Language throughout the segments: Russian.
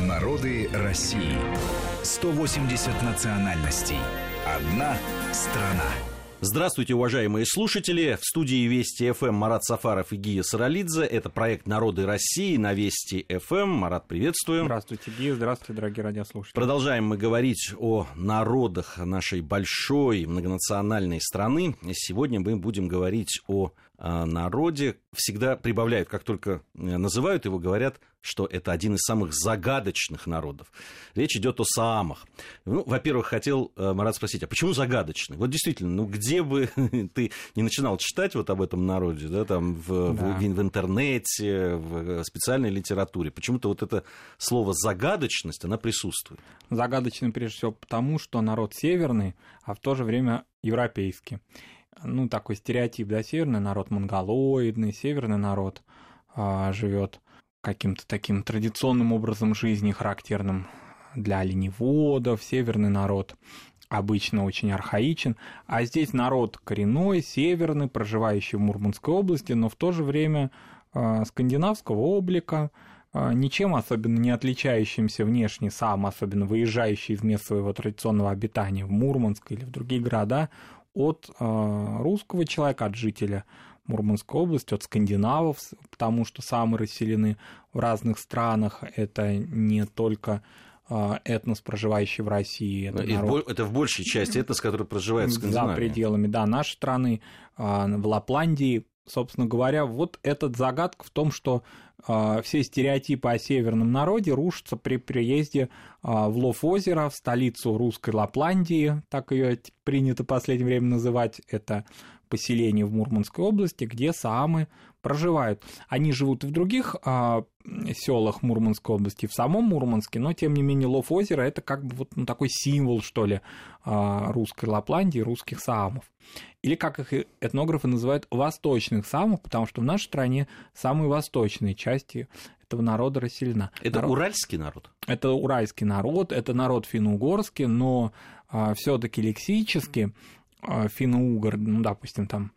Народы России. 180 национальностей. Одна страна. Здравствуйте, уважаемые слушатели. В студии Вести ФМ Марат Сафаров и Гия Саралидзе. Это проект «Народы России» на Вести ФМ. Марат, приветствуем. Здравствуйте, Гия. Здравствуйте, дорогие радиослушатели. Продолжаем мы говорить о народах нашей большой многонациональной страны. Сегодня мы будем говорить о народе. Всегда прибавляют, как только э, называют его, говорят, что это один из самых загадочных народов. Речь идет о Саамах. Ну, во-первых, хотел, э, Марат, спросить, а почему загадочный? Вот действительно, ну где бы ты не начинал читать вот об этом народе, да, там в, да. в, в интернете, в специальной литературе, почему-то вот это слово загадочность, она присутствует. Загадочный прежде всего потому, что народ северный, а в то же время европейский ну, такой стереотип, да, северный народ монголоидный, северный народ а, живет каким-то таким традиционным образом жизни, характерным для оленеводов, северный народ обычно очень архаичен, а здесь народ коренной, северный, проживающий в Мурманской области, но в то же время э, скандинавского облика, э, ничем особенно не отличающимся внешне сам, особенно выезжающий из мест своего традиционного обитания в Мурманск или в другие города, от э, русского человека, от жителя Мурманской области, от скандинавов, потому что самые расселены в разных странах. Это не только э, этнос, проживающий в России. Это, народ... это в большей части этнос, который проживает в Скандинавии. За пределами, да, нашей страны, э, в Лапландии, собственно говоря, вот этот загадка в том, что э, все стереотипы о северном народе рушатся при приезде э, в Лов-озеро, в столицу русской Лапландии, так ее принято в последнее время называть, это поселение в Мурманской области, где саамы проживают. Они живут и в других а, селах Мурманской области, в самом Мурманске, но тем не менее Лов озеро это как бы вот ну, такой символ, что ли, а, русской Лапландии, русских саамов. Или как их этнографы называют восточных саамов, потому что в нашей стране самые восточные части этого народа расселена. Это народ... уральский народ? Это уральский народ, это народ финно-угорский, но а, все-таки лексически а, финно-угор, ну, допустим, там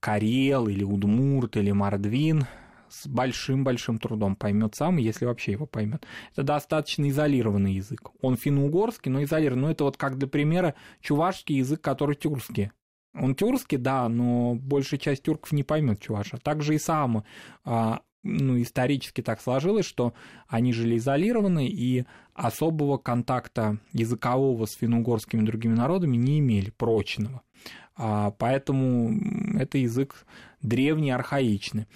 Карел или Удмурт или Мордвин с большим-большим трудом поймет сам, если вообще его поймет. Это достаточно изолированный язык. Он финно-угорский, но изолированный. Ну, это вот как для примера чувашский язык, который тюркский. Он тюркский, да, но большая часть тюрков не поймет чуваша. Также и сам а, ну, исторически так сложилось, что они жили изолированы и особого контакта языкового с финно-угорскими другими народами не имели, прочного. А, поэтому это язык древний, архаичный.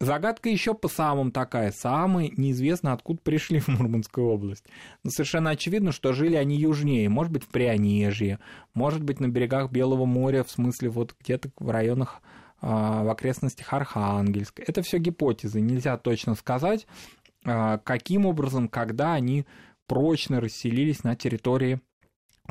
Загадка еще по самым такая. Самые неизвестно, откуда пришли в Мурманскую область. Но совершенно очевидно, что жили они южнее. Может быть, в Прионежье, может быть, на берегах Белого моря, в смысле вот где-то в районах а, в окрестностях Архангельска. Это все гипотезы. Нельзя точно сказать, а, каким образом, когда они прочно расселились на территории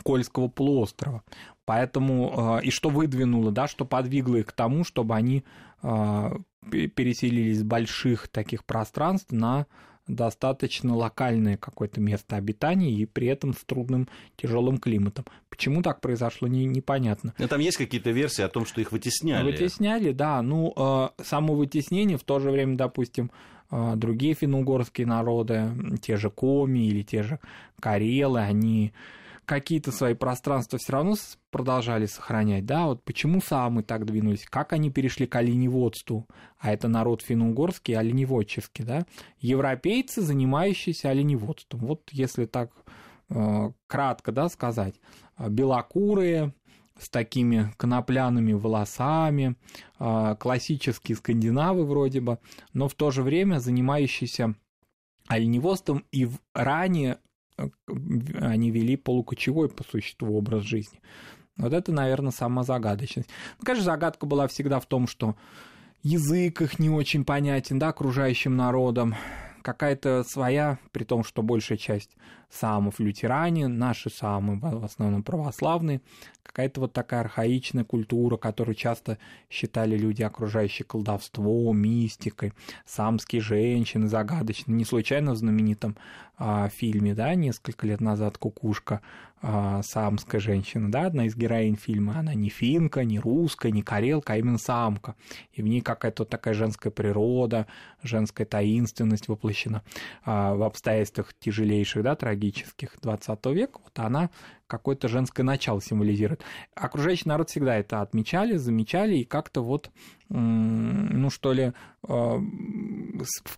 Кольского полуострова. Поэтому а, и что выдвинуло, да, что подвигло их к тому, чтобы они переселились с больших таких пространств на достаточно локальное какое-то место обитания и при этом с трудным тяжелым климатом. Почему так произошло, не, непонятно. Но там есть какие-то версии о том, что их вытесняли. Вытесняли, да. Ну, э, само вытеснение в то же время, допустим, э, другие финно-угорские народы, те же коми или те же карелы, они какие-то свои пространства все равно продолжали сохранять, да, вот почему самы так двинулись, как они перешли к оленеводству, а это народ финно-угорский, оленеводческий, да, европейцы, занимающиеся оленеводством, вот если так э, кратко, да, сказать, белокурые, с такими конопляными волосами, э, классические скандинавы вроде бы, но в то же время занимающиеся оленеводством и ранее они вели полукочевой по существу образ жизни. Вот это, наверное, сама загадочность. Ну, конечно, загадка была всегда в том, что язык их не очень понятен, да, окружающим народам, какая-то своя, при том, что большая часть самов лютеране, наши самы в основном православные, какая-то вот такая архаичная культура, которую часто считали люди, окружающие колдовством, мистикой, самские женщины загадочные. Не случайно в знаменитом а, фильме, да, несколько лет назад «Кукушка», а, самская женщина, да, одна из героинь фильма, она не финка, не русская, не карелка, а именно самка. И в ней какая-то такая женская природа, женская таинственность воплощена а, в обстоятельствах тяжелейших, да, трагических 20 века. Вот она какое-то женское начало символизирует. Окружающий народ всегда это отмечали, замечали и как-то вот, ну что ли,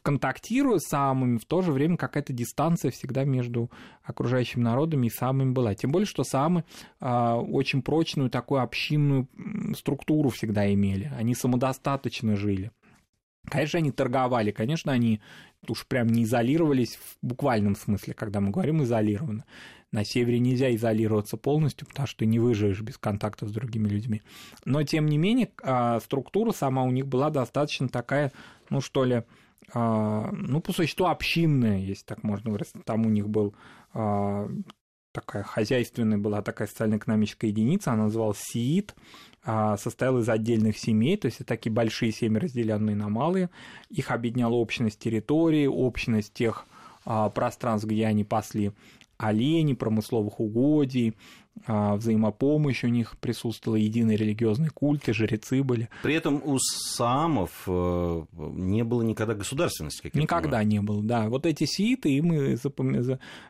контактируя с самыми, в то же время какая-то дистанция всегда между окружающими народами и самыми была. Тем более, что самы а, очень прочную такую общинную структуру всегда имели. Они самодостаточно жили. Конечно, они торговали, конечно, они уж прям не изолировались в буквальном смысле, когда мы говорим изолированно. На севере нельзя изолироваться полностью, потому что ты не выживешь без контакта с другими людьми. Но, тем не менее, а, структура сама у них была достаточно такая, ну что ли, а, ну, по существу общинная, если так можно выразить. Там у них был а, такая хозяйственная была такая социально-экономическая единица, она называлась СИИТ, состояла из отдельных семей, то есть это такие большие семьи, разделенные на малые. Их объединяла общность территории, общность тех пространств, где они пасли оленей, промысловых угодий, а, взаимопомощь у них присутствовала, единый религиозный культ, и жрецы были. При этом у самов э, не было никогда государственности. Как никогда не было, да. Вот эти сииты им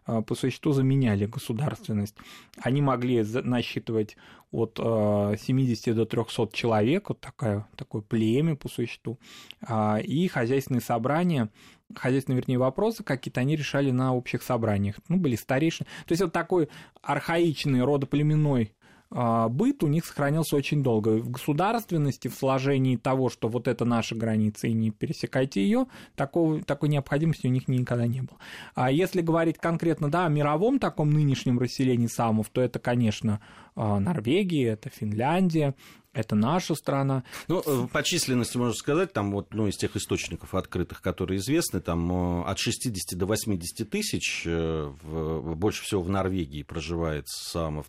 а, по существу заменяли государственность. Они могли насчитывать от 70 э, до 300 человек, вот такое, такое племя по существу, а, и хозяйственные собрания хозяйственные, вернее, вопросы какие-то они решали на общих собраниях. Ну, были старейшины. То есть вот такой архаичный родоплеменной а, быт у них сохранился очень долго. В государственности, в сложении того, что вот это наша граница и не пересекайте ее, такого, такой необходимости у них никогда не было. А если говорить конкретно да, о мировом таком нынешнем расселении самов, то это, конечно, а, Норвегия, это Финляндия, это наша страна. Ну, э, по численности можно сказать, там вот, ну, из тех источников открытых, которые известны, там э, от 60 до 80 тысяч, э, в, больше всего в Норвегии проживает самов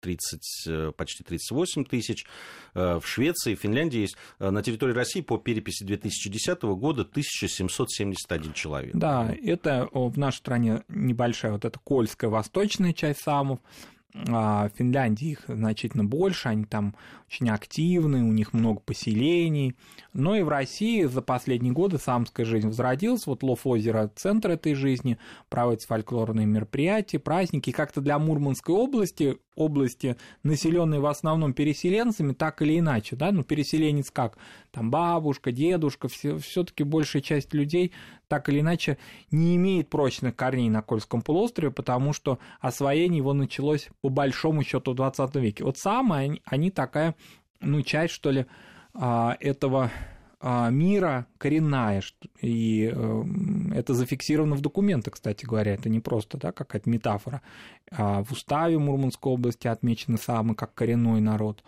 30, почти 38 тысяч, в Швеции, Финляндии есть, на территории России по переписи 2010 года 1771 человек. Да, это в нашей стране небольшая вот эта Кольская восточная часть самов, а, в Финляндии их значительно больше, они там очень активны, у них много поселений. Но и в России за последние годы самская жизнь возродилась. Вот Лов-озеро – центр этой жизни, проводятся фольклорные мероприятия, праздники. Как-то для Мурманской области, области, населенной в основном переселенцами, так или иначе, да, ну, переселенец как? Там бабушка, дедушка, все, таки большая часть людей так или иначе не имеет прочных корней на Кольском полуострове, потому что освоение его началось по большому счету в 20 веке. Вот самые они, такая, ну, часть, что ли, а, этого а, мира коренная, и э, это зафиксировано в документах, кстати говоря, это не просто да, какая-то метафора. А в уставе Мурманской области отмечены самы как коренной народ,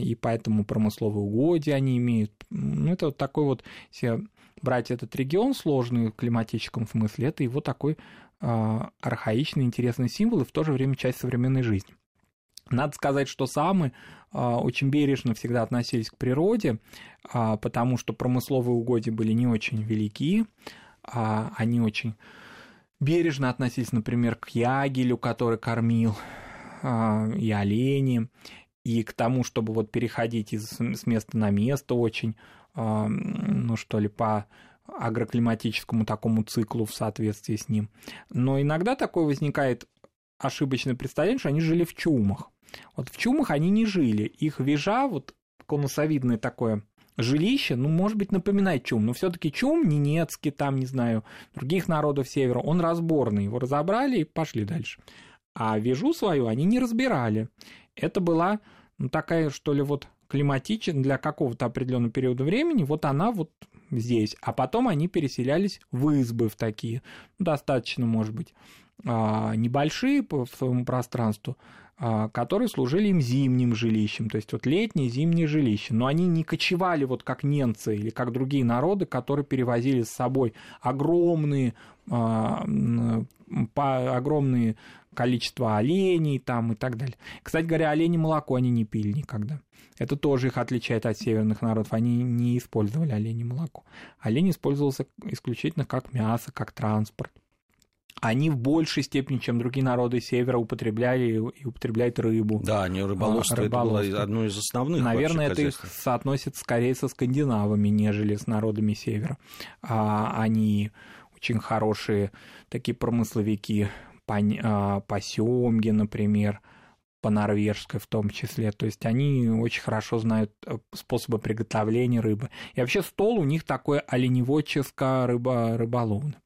и поэтому промысловые угодья они имеют. Ну, это вот такой вот, если брать этот регион сложный в климатическом смысле, это его такой архаичный, интересный символ и в то же время часть современной жизни. Надо сказать, что самы а, очень бережно всегда относились к природе, а, потому что промысловые угодья были не очень велики, а они очень бережно относились, например, к ягелю, который кормил, и олени, и к тому, чтобы вот переходить из, с места на место очень, ну что ли, по агроклиматическому такому циклу в соответствии с ним. Но иногда такое возникает ошибочное представление, что они жили в чумах. Вот в чумах они не жили. Их вежа, вот конусовидное такое жилище, ну, может быть, напоминает чум, но все таки чум ненецкий, там, не знаю, других народов севера, он разборный. Его разобрали и пошли дальше. А вежу свою они не разбирали. Это была ну, такая, что ли, вот климатичная для какого-то определенного периода времени, вот она вот здесь. А потом они переселялись в избы в такие, ну, достаточно, может быть, а, небольшие по своему пространству, которые служили им зимним жилищем, то есть вот летнее зимнее жилище. Но они не кочевали вот как немцы или как другие народы, которые перевозили с собой огромные, а, по, огромные количество оленей там и так далее. Кстати говоря, олени молоко они не пили никогда. Это тоже их отличает от северных народов. Они не использовали оленей молоко. Олень использовался исключительно как мясо, как транспорт они в большей степени, чем другие народы севера, употребляли и употребляют рыбу. Да, они рыболовство, а, рыболовство. это было одно из основных. Наверное, это их соотносится скорее со скандинавами, нежели с народами севера. А, они очень хорошие такие промысловики по, а, по семге, например, по норвежской в том числе. То есть они очень хорошо знают э, способы приготовления рыбы. И вообще стол у них такой оленеводческо рыба рыболовный.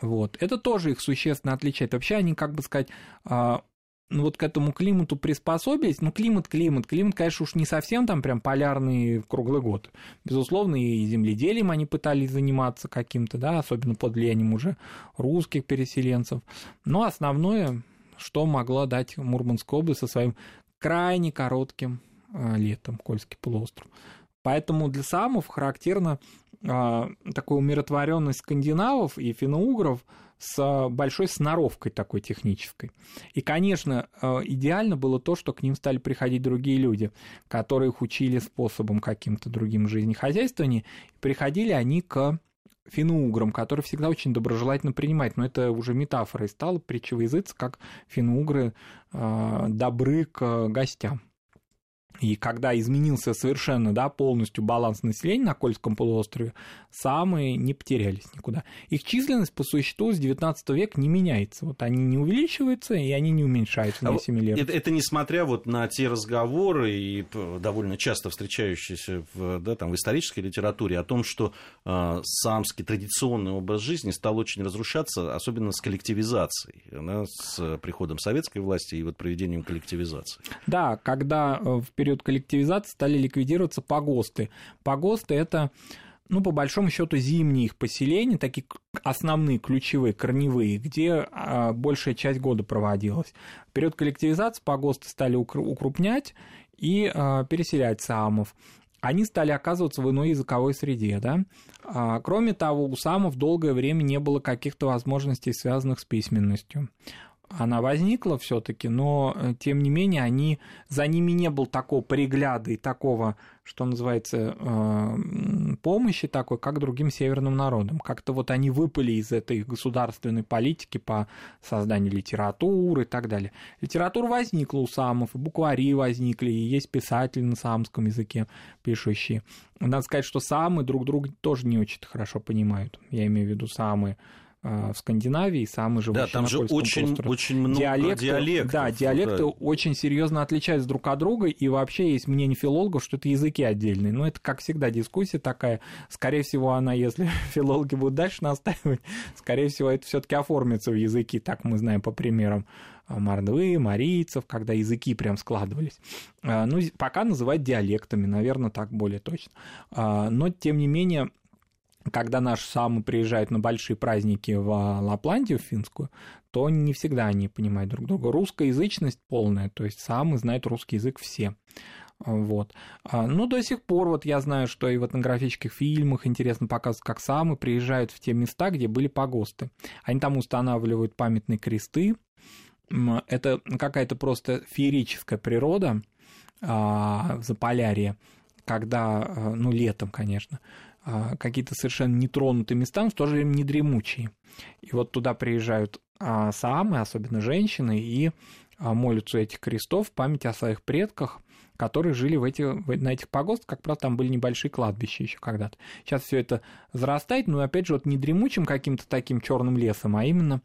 Вот. Это тоже их существенно отличает. Вообще они, как бы сказать, а, ну, вот к этому климату приспособились. Ну, климат, климат. Климат, конечно, уж не совсем там прям полярный круглый год. Безусловно, и земледелием они пытались заниматься каким-то, да, особенно под влиянием уже русских переселенцев. Но основное что могла дать Мурманская область со своим крайне коротким а, летом, Кольский полуостров. Поэтому для самов характерна э, такая умиротворенность скандинавов и финно-угров с большой сноровкой такой технической. И, конечно, э, идеально было то, что к ним стали приходить другие люди, которые их учили способом каким-то другим жизнехозяйствования. Приходили они к финно-уграм, которые всегда очень доброжелательно принимают. Но это уже метафорой стало притчевый язык, как финно-угры э, добры к гостям. И когда изменился совершенно да, полностью баланс населения на Кольском полуострове, самые не потерялись никуда. Их численность по существу с 19 века не меняется. Вот они не увеличиваются, и они не уменьшаются на ассимилируются. Это, это несмотря вот на те разговоры, и довольно часто встречающиеся в, да, там, в исторической литературе, о том, что э, самский традиционный образ жизни стал очень разрушаться, особенно с коллективизацией, да, с приходом советской власти и вот проведением коллективизации. Да, когда э, в период коллективизации стали ликвидироваться погосты. Погосты – это ну, по большому счету, зимние их поселения, такие основные, ключевые, корневые, где а, большая часть года проводилась. В период коллективизации погосты стали укрупнять и а, переселять самов. Они стали оказываться в иной языковой среде, да. А, кроме того, у самов долгое время не было каких-то возможностей, связанных с письменностью она возникла все-таки, но э, тем не менее они, за ними не было такого пригляда и такого, что называется, э, помощи такой, как другим северным народам. Как-то вот они выпали из этой государственной политики по созданию литературы и так далее. Литература возникла у самов, и буквари возникли, и есть писатели на самском языке пишущие. Надо сказать, что самы друг друга тоже не очень хорошо понимают. Я имею в виду самые в Скандинавии, самый живущий да, там же очень, острове. очень много диалекты, диалектов. Да, диалекты да. очень серьезно отличаются друг от друга, и вообще есть мнение филологов, что это языки отдельные. Но это, как всегда, дискуссия такая. Скорее всего, она, если филологи будут дальше настаивать, скорее всего, это все таки оформится в языки, так мы знаем по примерам мордвы, марийцев, когда языки прям складывались. А, ну, пока называют диалектами, наверное, так более точно. А, но, тем не менее, когда наши самы приезжают на большие праздники в Лапландию, в финскую, то не всегда они понимают друг друга. Русскоязычность полная, то есть самы знают русский язык все. Вот. А, Но ну, до сих пор вот я знаю, что и в этнографических фильмах интересно показывают, как самы приезжают в те места, где были погосты. Они там устанавливают памятные кресты. Это какая-то просто феерическая природа а, в Заполярье, когда, а, ну, летом, конечно, а, какие-то совершенно нетронутые места, но в то же время не дремучие. И вот туда приезжают а, самы, особенно женщины, и а, молятся этих крестов в память о своих предках, которые жили в эти, на этих погостах, как правило, там были небольшие кладбища еще когда-то. Сейчас все это зарастает, но опять же, вот не дремучим каким-то таким черным лесом, а именно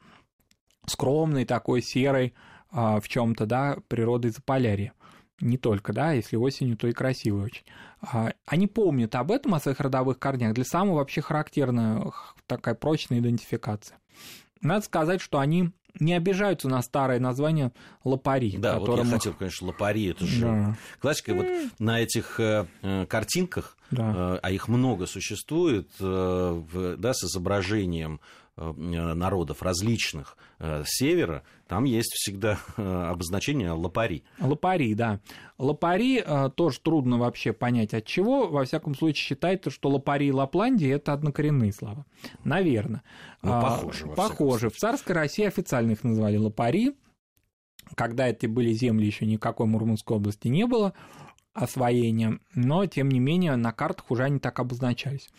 скромной такой серой в чем-то, да, природой Заполярья не только, да, если осенью, то и красивый очень. А, они помнят об этом, о своих родовых корнях. Для самого вообще характерная такая прочная идентификация. Надо сказать, что они не обижаются на старое название лопари. Да, которому... вот я хотел, конечно, лопари, это же да. классика. Вот на этих э, э картинках, да. э, а их много существует, э, в, да, с изображением народов различных севера, там есть всегда обозначение лопари. Лопари, да. Лопари тоже трудно вообще понять от чего. Во всяком случае, считается, что лопари и Лапландия – это однокоренные слова. Наверное. Ну, похоже. Похоже. В царской России официально их называли лопари. Когда это были земли, еще никакой Мурманской области не было освоения, но, тем не менее, на картах уже они так обозначались.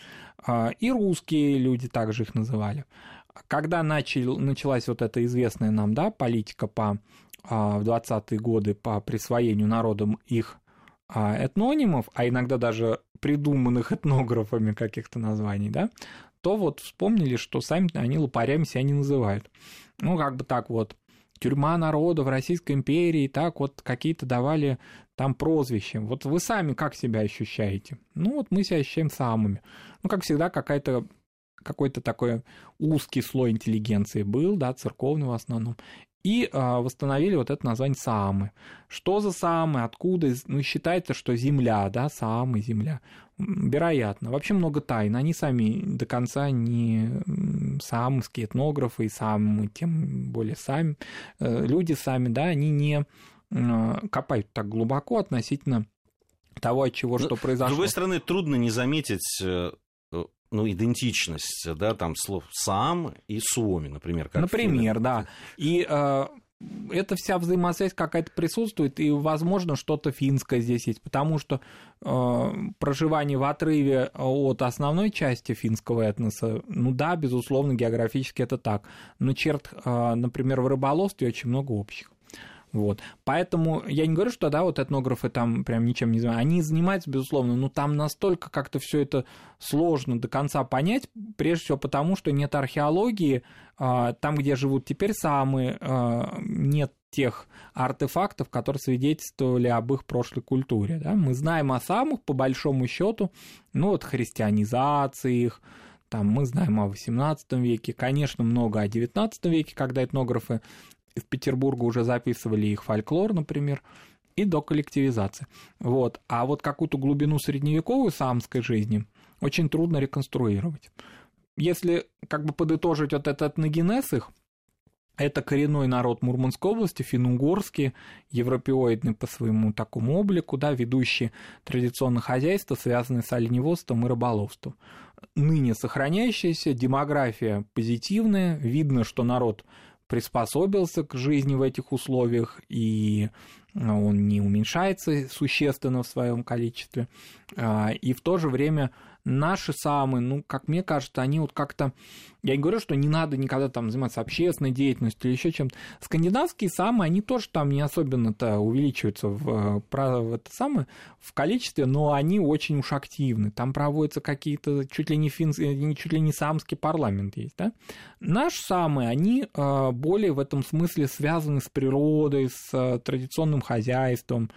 А, и русские люди также их называли. Когда начал, началась вот эта известная нам да, политика по, а, в 20-е годы по присвоению народам их а, этнонимов, а иногда даже придуманных этнографами каких-то названий, да, то вот вспомнили, что сами они лопарями себя не называют. Ну, как бы так вот, тюрьма народа в Российской империи, так вот какие-то давали там прозвища. Вот вы сами как себя ощущаете? Ну, вот мы себя ощущаем самыми. Ну, как всегда, какая-то какой-то такой узкий слой интеллигенции был, да, церковный в основном, и э, восстановили вот это название Саамы. Что за Саамы, откуда? Ну, считается, что земля, да, Саамы, земля. Вероятно. Вообще много тайн. Они сами до конца не саамские этнографы и сами, тем более сами, э, люди сами, да, они не э, копают так глубоко относительно того, от чего ну, что произошло. С другой стороны, трудно не заметить э, ну, идентичность, да, там слов сам и суоми, например. Как например, да. И э, эта вся взаимосвязь какая-то присутствует, и, возможно, что-то финское здесь есть, потому что э, проживание в отрыве от основной части финского этноса, ну да, безусловно, географически это так, но черт, э, например, в рыболовстве очень много общих. Вот. Поэтому я не говорю, что да, вот этнографы там прям ничем не занимаются. Они занимаются, безусловно, но там настолько как-то все это сложно до конца понять, прежде всего потому, что нет археологии, а, там, где живут теперь самые, а, нет тех артефактов, которые свидетельствовали об их прошлой культуре. Да? Мы знаем о самых, по большому счету, ну вот христианизации их, там мы знаем о XVIII веке, конечно, много о XIX веке, когда этнографы в Петербурге уже записывали их фольклор, например, и до коллективизации. Вот. А вот какую-то глубину средневековой самской жизни очень трудно реконструировать. Если как бы подытожить вот этот этногенез их, это коренной народ Мурманской области, финно-угорский, европеоидный по своему такому облику, да, ведущий традиционное хозяйство, связанное с оленеводством и рыболовством. Ныне сохраняющаяся, демография позитивная, видно, что народ приспособился к жизни в этих условиях, и он не уменьшается существенно в своем количестве. А, и в то же время наши самые, ну, как мне кажется, они вот как-то... Я не говорю, что не надо никогда там заниматься общественной деятельностью или еще чем-то. Скандинавские самые, они тоже там не особенно-то увеличиваются в, в, это самое, в количестве, но они очень уж активны. Там проводятся какие-то чуть ли не финские, чуть ли не самский парламент есть, да? Наши самые, они а, более в этом смысле связаны с природой, с традиционным хозяйством,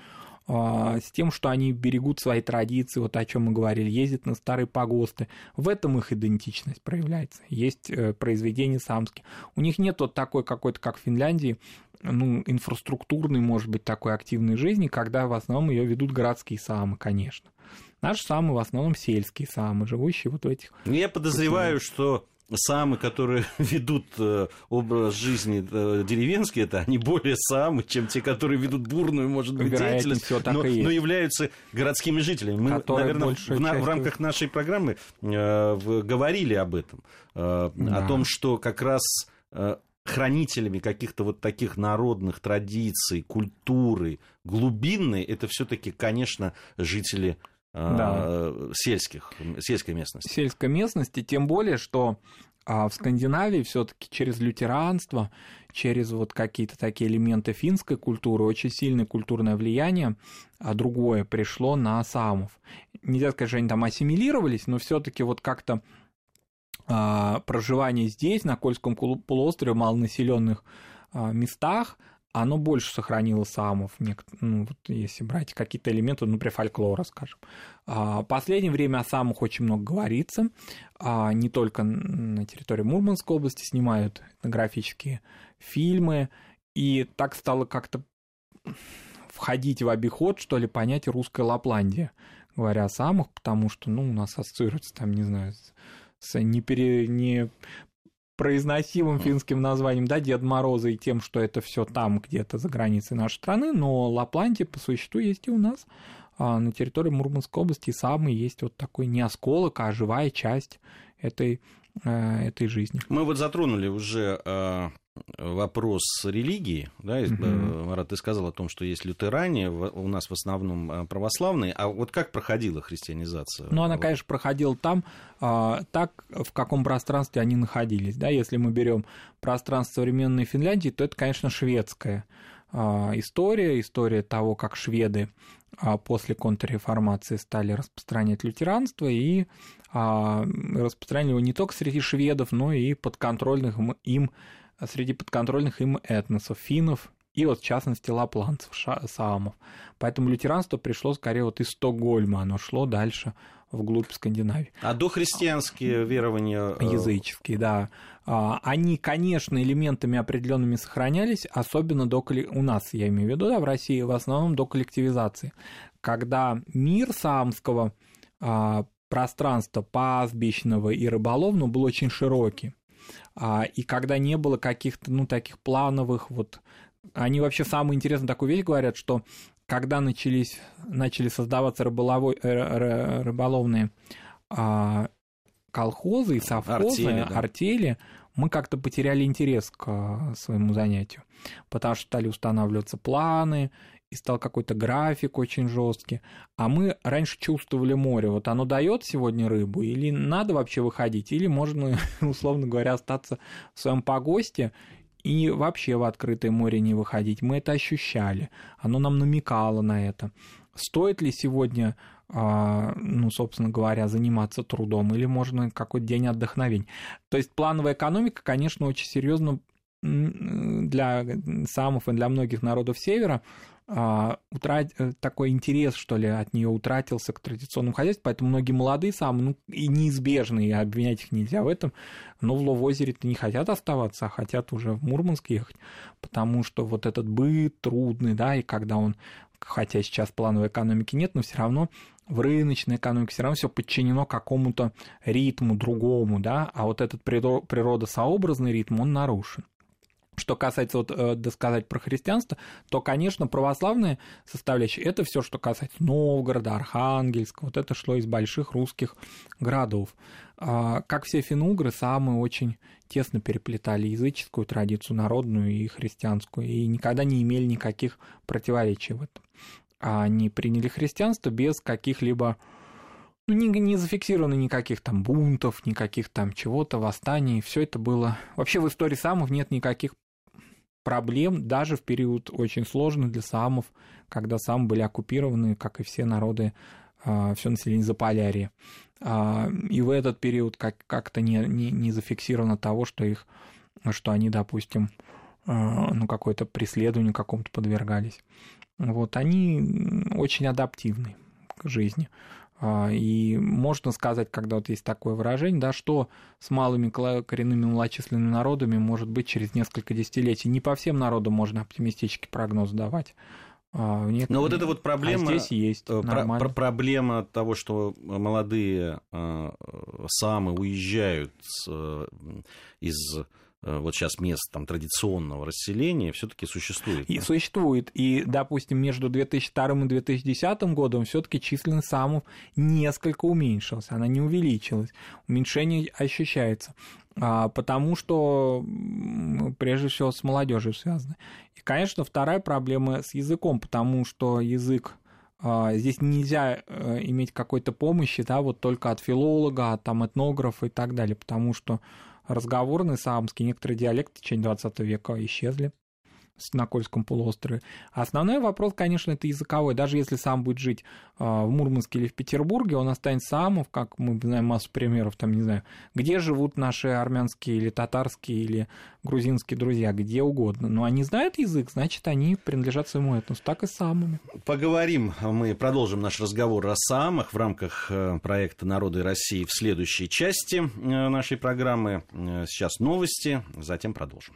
с тем, что они берегут свои традиции, вот о чем мы говорили, ездят на старые погосты. В этом их идентичность проявляется. Есть э, произведения самские. У них нет вот такой какой-то, как в Финляндии, ну, инфраструктурной, может быть, такой активной жизни, когда в основном ее ведут городские самы, конечно. Наши самы в основном сельские самы, живущие вот в этих... Я подозреваю, что самы, которые ведут э, образ жизни э, деревенский, это они более самы, чем те, которые ведут бурную, может быть, деятельность, но, но являются городскими жителями. Мы, наверное, в, в рамках нашей программы э, говорили об этом, э, да. о том, что как раз э, хранителями каких-то вот таких народных традиций, культуры, глубинной, это все-таки, конечно, жители да. сельских, сельской местности. Сельской местности, тем более, что а в Скандинавии все-таки через лютеранство, через вот какие-то такие элементы финской культуры, очень сильное культурное влияние, а другое пришло на самов. Нельзя сказать, что они там ассимилировались, но все-таки вот как-то а, проживание здесь, на Кольском полуострове, малонаселенных а, местах, оно больше сохранило самов, ну, вот если брать какие-то элементы, например, фольклора, скажем. А, последнее время о самых очень много говорится, а, не только на территории Мурманской области снимают этнографические фильмы, и так стало как-то входить в обиход, что ли, понятие русская Лапландия, говоря о самых, потому что, ну, у нас ассоциируется там, не знаю, с непере, не произносимым финским названием, да, Дед Мороза и тем, что это все там где-то за границей нашей страны, но Лапландия по существу есть и у нас. А на территории Мурманской области самый есть вот такой не осколок, а живая часть этой, э, этой жизни. Мы вот затронули уже э, вопрос религии, да, угу. Марат, ты сказал о том, что есть лютеране, у нас в основном православные, а вот как проходила христианизация? Ну, она, конечно, проходила там, а, так, в каком пространстве они находились, да, если мы берем пространство современной Финляндии, то это, конечно, шведская а, история, история того, как шведы а, после контрреформации стали распространять лютеранство и распространяли его не только среди шведов, но и подконтрольных им среди подконтрольных им этносов, финнов и вот в частности лапландцев, саамов. Поэтому лютеранство пришло скорее вот из Стокгольма, оно шло дальше вглубь Скандинавии. А дохристианские верования? Э, Языческие, да. А, они, конечно, элементами определенными сохранялись, особенно до, у нас, я имею в виду, да, в России, в основном до коллективизации. Когда мир саамского а, пространства пастбищного и рыболовного был очень широкий. А, и когда не было каких-то, ну, таких плановых вот... Они вообще самую интересную такую вещь говорят, что когда начались, начали создаваться рыболовой, э, рыболовные а, колхозы и совхозы, артели, да. артели, мы как-то потеряли интерес к а, своему занятию, потому что стали устанавливаться планы, и стал какой-то график очень жесткий. А мы раньше чувствовали море. Вот оно дает сегодня рыбу, или надо вообще выходить, или можно, условно говоря, остаться в своем погосте и вообще в открытое море не выходить. Мы это ощущали. Оно нам намекало на это. Стоит ли сегодня, а, ну, собственно говоря, заниматься трудом, или можно какой-то день отдохновения? То есть плановая экономика, конечно, очень серьезно для самов и для многих народов Севера а, утрат... Э, такой интерес, что ли, от нее утратился к традиционному хозяйству, поэтому многие молодые сам, ну, и неизбежные, обвинять их нельзя в этом, но в Ловозере-то не хотят оставаться, а хотят уже в Мурманск ехать, потому что вот этот быт трудный, да, и когда он, хотя сейчас плановой экономики нет, но все равно в рыночной экономике все равно все подчинено какому-то ритму другому, да, а вот этот природосообразный ритм, он нарушен. Что касается, вот, э, досказать про христианство, то, конечно, православная составляющая – это все, что касается Новгорода, Архангельска, вот это шло из больших русских городов. А, как все финугры, самые очень тесно переплетали языческую традицию, народную и христианскую, и никогда не имели никаких противоречий в этом. А они приняли христианство без каких-либо ну, не, не зафиксировано никаких там бунтов, никаких там чего-то, восстаний. Все это было... Вообще в истории самов нет никаких проблем даже в период очень сложный для самов, когда самы были оккупированы, как и все народы, а, все население Заполярья. А, и в этот период как- как-то не, не, не зафиксировано того, что их, что они, допустим, а, ну, какое-то преследованию какому-то подвергались. Вот, они очень адаптивны жизни. А, и можно сказать, когда вот есть такое выражение, да, что с малыми коренными малочисленными народами может быть через несколько десятилетий. Не по всем народам можно оптимистический прогноз давать. А, нет, Но вот эта вот проблема, а здесь есть э, про, про, проблема того, что молодые э, самы уезжают э, из вот сейчас мест там, традиционного расселения все-таки существует. И существует. И, допустим, между 2002 и 2010 годом все-таки численность самов несколько уменьшилась, она не увеличилась. Уменьшение ощущается. А, потому что прежде всего с молодежью связано. И, конечно, вторая проблема с языком, потому что язык а, здесь нельзя э, иметь какой-то помощи, да, вот только от филолога, от там, этнографа и так далее, потому что разговорный саамский, некоторые диалекты в течение 20 века исчезли на Кольском полуострове. Основной вопрос, конечно, это языковой. Даже если сам будет жить а, в Мурманске или в Петербурге, он останется самов, как мы знаем массу примеров, там, не знаю, где живут наши армянские или татарские или грузинские друзья, где угодно. Но они знают язык, значит, они принадлежат своему этносу, так и самыми. Поговорим, мы продолжим наш разговор о самых в рамках э, проекта «Народы России» в следующей части э, нашей программы. Э, сейчас новости, затем продолжим.